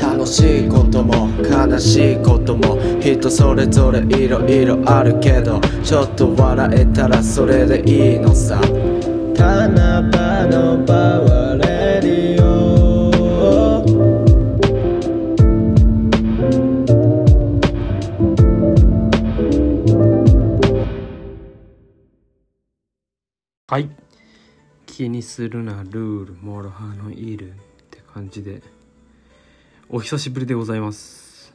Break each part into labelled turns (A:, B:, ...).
A: 楽しいことも悲しいことも人それぞれいろいろあるけどちょっと笑えたらそれでいいのさ。七夕のパワーレディオ。
B: はい気にするなルールモロハのいるって感じで。お久しぶりでございます。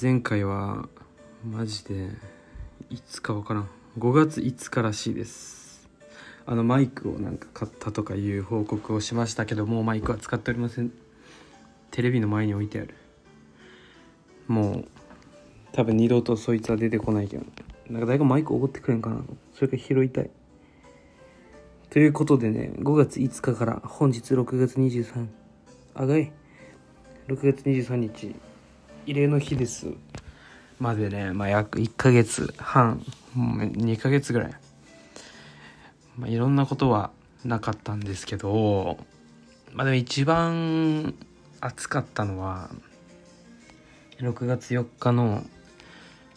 B: 前回はマジでいつかわからん。5月5日らしいです。あのマイクをなんか買ったとかいう報告をしましたけどもうマイクは使っておりません。テレビの前に置いてある。もう多分二度とそいつは出てこないけど。なんか誰かマイクおごってくれんかな。それか拾いたい。ということでね5月5日から本日6月23あがい6月23日慰霊の日です。までねまあ約1ヶ月半2ヶ月ぐらい。まあいろんなことはなかったんですけどまあでも一番暑かったのは6月4日の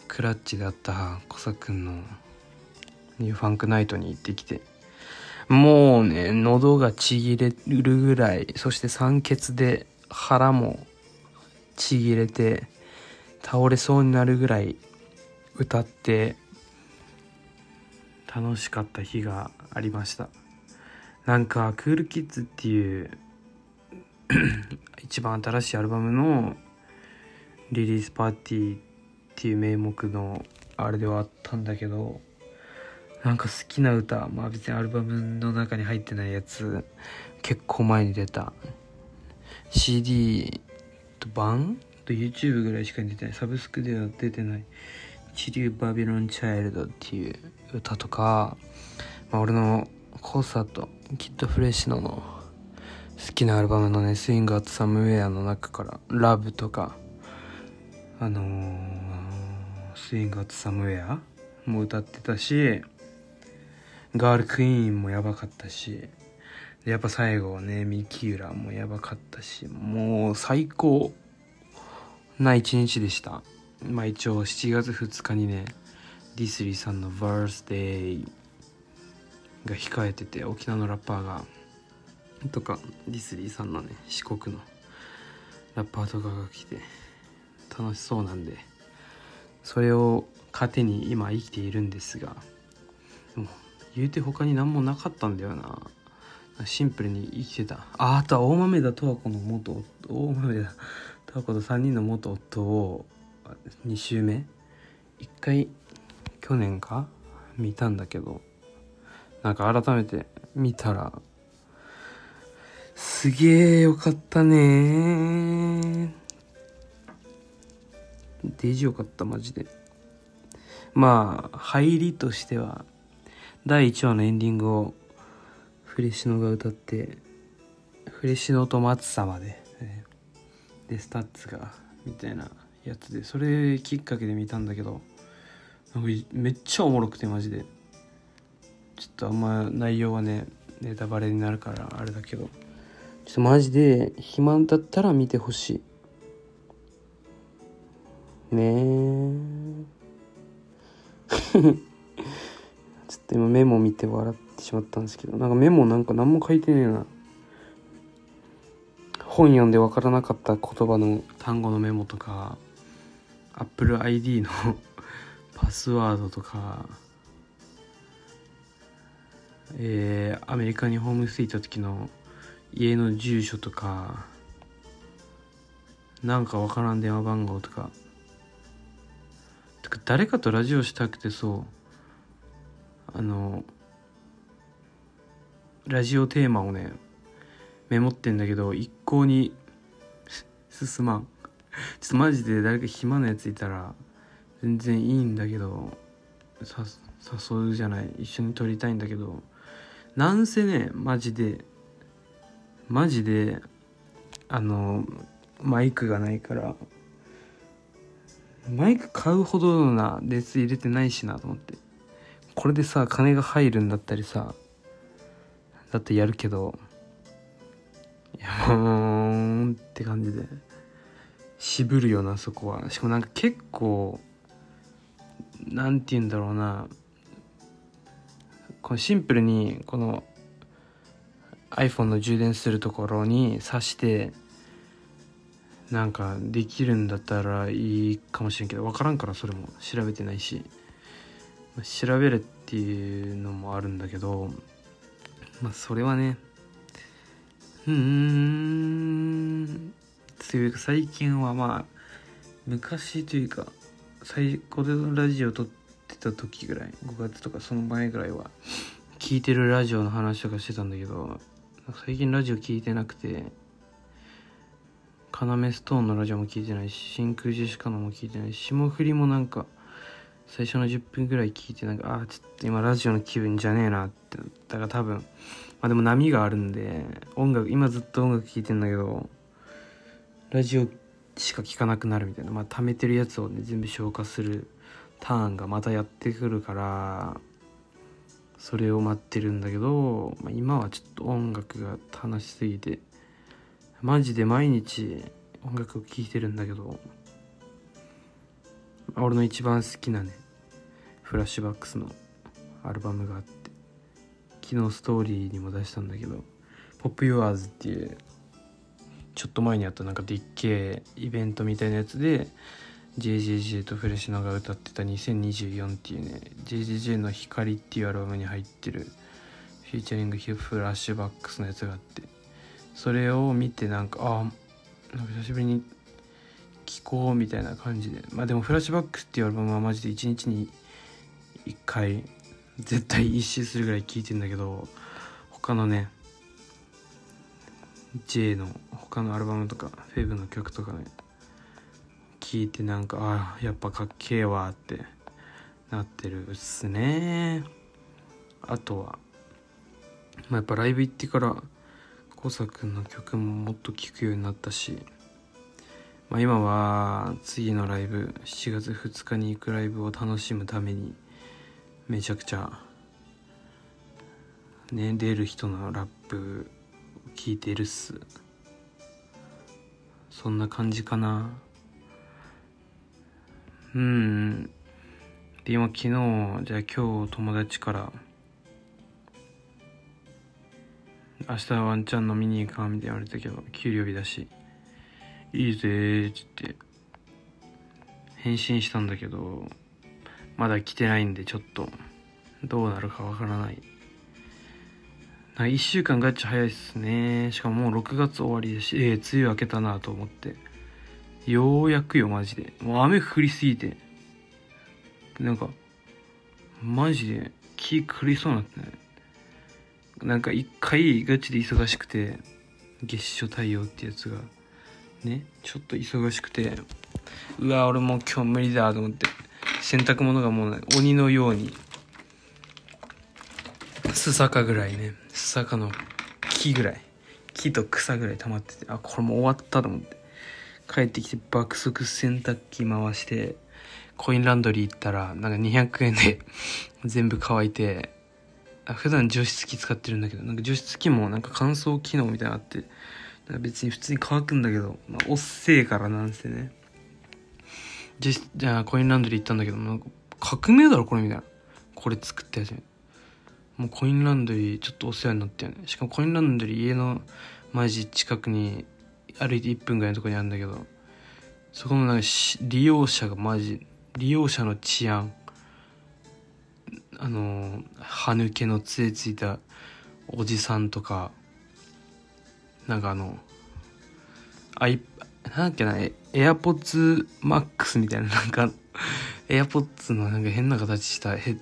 B: クラッチであったコサ君のニューファンクナイトに行ってきてもうね喉がちぎれるぐらいそして酸欠で腹もちぎれて倒れそうになるぐらい歌って楽しかった日がありました。なんかクールキッズっていう 一番新しいアルバムのリリースパーティーっていう名目のあれではあったんだけどなんか好きな歌まあ別にアルバムの中に入ってないやつ結構前に出た。CD と版と YouTube ぐらいしか出てない。サブスクでは出てない「チリュー・バビロン・チャイルド」っていう歌とか、まあ、俺のコンサートキッドフレッシュのの好きなアルバムのね「スイング・アット・サムウェア」の中から「ラブ」とかあのースイング・アット・サムウェアも歌ってたしガール・クイーンもやばかったしやっぱ最後ねミキュラもやばかったしもう最高な一日でした。まあ一応7月2日にねディスリーさんのバースデーが控えてて沖縄のラッパーがとかディスリーさんのね四国のラッパーとかが来て楽しそうなんでそれを糧に今生きているんですがでも言うて他に何もなかったんだよな。シンプルに生きてた。ああとは大豆田十和子の元夫大豆田十和子と3人の元夫を2週目？1回去年か？見たんだけど。なんか改めて見たらすげえよかったねデジよかったマジで。まあ入りとしては第1話のエンディングをフレッシュノが歌ってフレッシュノと松様で、えーでスタッツがみたいなやつでそれきっかけで見たんだけどなんかめっちゃおもろくてマジで。ちょっとあんま内容はねネタバレになるからあれだけど。ちょっとマジで暇だったら見てほしい。ねえ ちょっと今メモ見て笑ってしまったんですけどなんかメモなんか何も書いてねえな。本読んで分からなかった言葉の。単語のメモとか AppleID の パスワードとかえー、アメリカにホームステイた時の家の住所とかなんか分からん電話番号とか誰かとラジオしたくてそう。あのラジオテーマをねメモってんだけど一向に進まん。ちょっとマジで誰か暇なやついたら全然いいんだけど誘うじゃない。一緒に撮りたいんだけどなんせねマジでマジであのマイクがないからマイク買うほどな熱入れてないしなと思って。これでさ金が入るんだったりさだってやるけどいやもうって感じで渋るよなそこはしかもなんか結構なんて言うんだろうなこのシンプルにこの iPhone の充電するところに挿してなんかできるんだったらいいかもしれんけど分からんからそれも調べてないし調べるっていうのもあるんだけどまあそれはねうーんというか最近はまあ昔というか最高でラジオ撮ってた時ぐらい5月とかその前ぐらいは聞いてるラジオの話とかしてたんだけど最近ラジオ聞いてなくて要ストーンのラジオも聞いてないし真空ジェシカのも聞いてないし霜降りもなんか最初の10分ぐらい聞いてなんかああちょっと今ラジオの気分じゃねえなって。だから多分まあでも波があるんで音楽今ずっと音楽聴いてんだけどラジオしか聴かなくなるみたいな。まあ貯めてるやつをね全部消化するターンがまたやってくるからそれを待ってるんだけど、まあ、今はちょっと音楽が楽しすぎてマジで毎日音楽を聴いてるんだけど俺の一番好きなねフラッシュバックスのアルバムがあって昨日ストーリーにも出したんだけど「ポップユアーズっていうちょっと前にあったなんかでっけえイベントみたいなやつで JJJ とフレシノが歌ってた2024っていうね JJJ の光っていうアルバムに入ってるフィーチャリングフラッシュバックスのやつがあってそれを見てなんかあなんか久しぶりにこうみたいな感じでまあでもフラッシュバックっていうアルバムはマジで1日に1回絶対一周するぐらい聴いてんだけど他のね J の他のアルバムとかフェブの曲とかね聞いてなんかああやっぱかっけえわってなってるっすね。あとは、まあ、やっぱライブ行ってからコサ君の曲ももっと聴くようになったし、まあ、今は次のライブ7月2日に行くライブを楽しむためにめちゃくちゃね出る人のラップ聞いてるっす。そんな感じかな。うん。で今昨日じゃあ今日友達から明日ワンチャン飲みに行かんみたいな言われたけど給料日だし。いいぜーっつって。返信したんだけどまだ来てないんでちょっと。どうなるかわからない。な1週間ガチ早いっすね。しかももう6月終わりだしええー、梅雨明けたなと思って。ようやくよマジで。もう雨降りすぎて。なんかマジで気狂いそうになってね。なんか一回ガチで忙しくて月初対応ってやつが。ねちょっと忙しくて。うわ俺もう今日無理だと思って。洗濯物がもう、鬼のように。スサカぐらいね。スサカの木ぐらい。木と草ぐらい溜まってて。あこれもう終わったと思って。帰ってきて爆速洗濯機回してコインランドリー行ったらなんか200円で 全部乾いて普段除湿機使ってるんだけどなんか除湿機もなんか乾燥機能みたいなのあって別に普通に乾くんだけど、まあ、おっせえからなんせね。じゃあコインランドリー行ったんだけどなんか革命だろこれみたいな。これ作ったやつもうコインランドリーちょっとお世話になったよね。しかもコインランドリー家のマジ近くに歩いて1分ぐらいのとこにあるんだけどそこのなんか利用者がマジ利用者の治安。あの歯抜けの杖ついたおじさんとかなんかあのアイなんだっけなエアポッツマックスみたいななんかエアポッツのなんか変な形したヘッ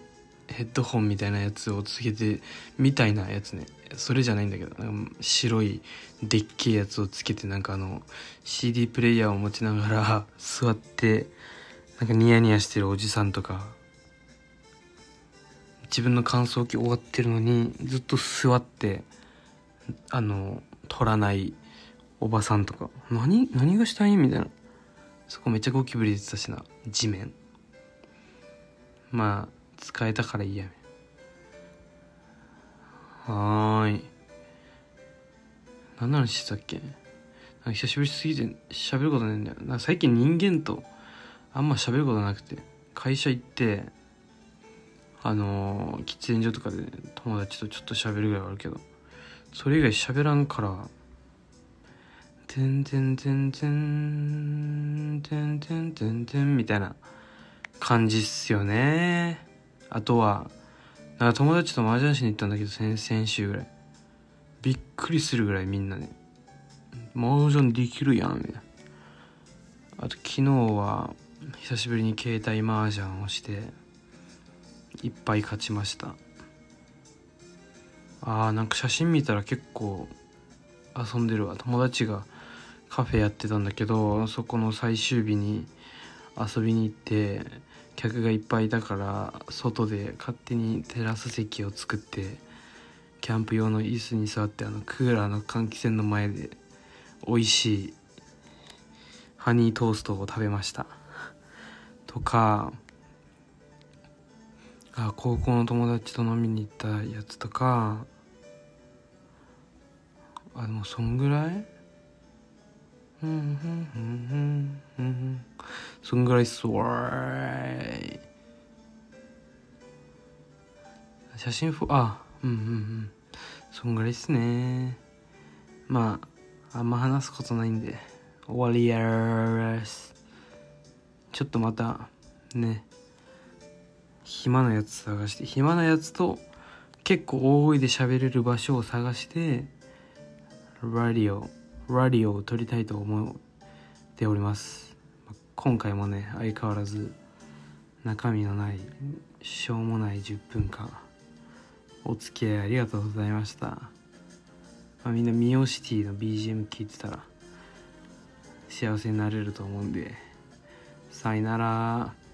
B: ヘッドホンみたいなやつをつけてみたいなやつね。それじゃないんだけど白いでっけえやつをつけてなんかあの CD プレイヤーを持ちながら座ってなんかニヤニヤしてるおじさんとか自分の乾燥機終わってるのにずっと座ってあの取らないおばさんとか何何がしたいみたいな。そこめっちゃゴキブリ出てたしな。地面。まあ使えたからいいや。はーい。何の話してたっけ？なんか久しぶりすぎて喋ることないんだよ。なんか最近人間とあんま喋ることなくて会社行ってあのー喫煙所とかで友達とちょっと喋るぐらいはあるけど。それ以外喋らんから「てんてんてんてんてんてんてんてん」みたいな感じっすよね。あとはなんか友達と麻雀しに行ったんだけど先々週ぐらい。びっくりするぐらいみんなね。麻雀できるやんみたいな。あと昨日は久しぶりに携帯麻雀をしていっぱい勝ちました。あーなんか写真見たら結構遊んでるわ。友達がカフェやってたんだけどそこの最終日に遊びに行って客がいっぱいいたから外で勝手にテラス席を作ってキャンプ用の椅子に座ってあのクーラーの換気扇の前で美味しいハニートーストを食べました。とかあ高校の友達と飲みに行ったやつとかあでもそんぐらい？うんうんうんうんうんそんぐらいっすわい。写真フォあうんうんうん。そんぐらいっすね。まああんま話すことないんで終わりやーす。ちょっとまたね暇なやつ探して暇なやつと結構大声で喋れる場所を探してラディオラディオを撮りたいと思っております。今回もね相変わらず中身のないしょうもない10分間お付き合いありがとうございました、まあ、みんなミオシティの BGM 聴いてたら幸せになれると思うんでさよなら。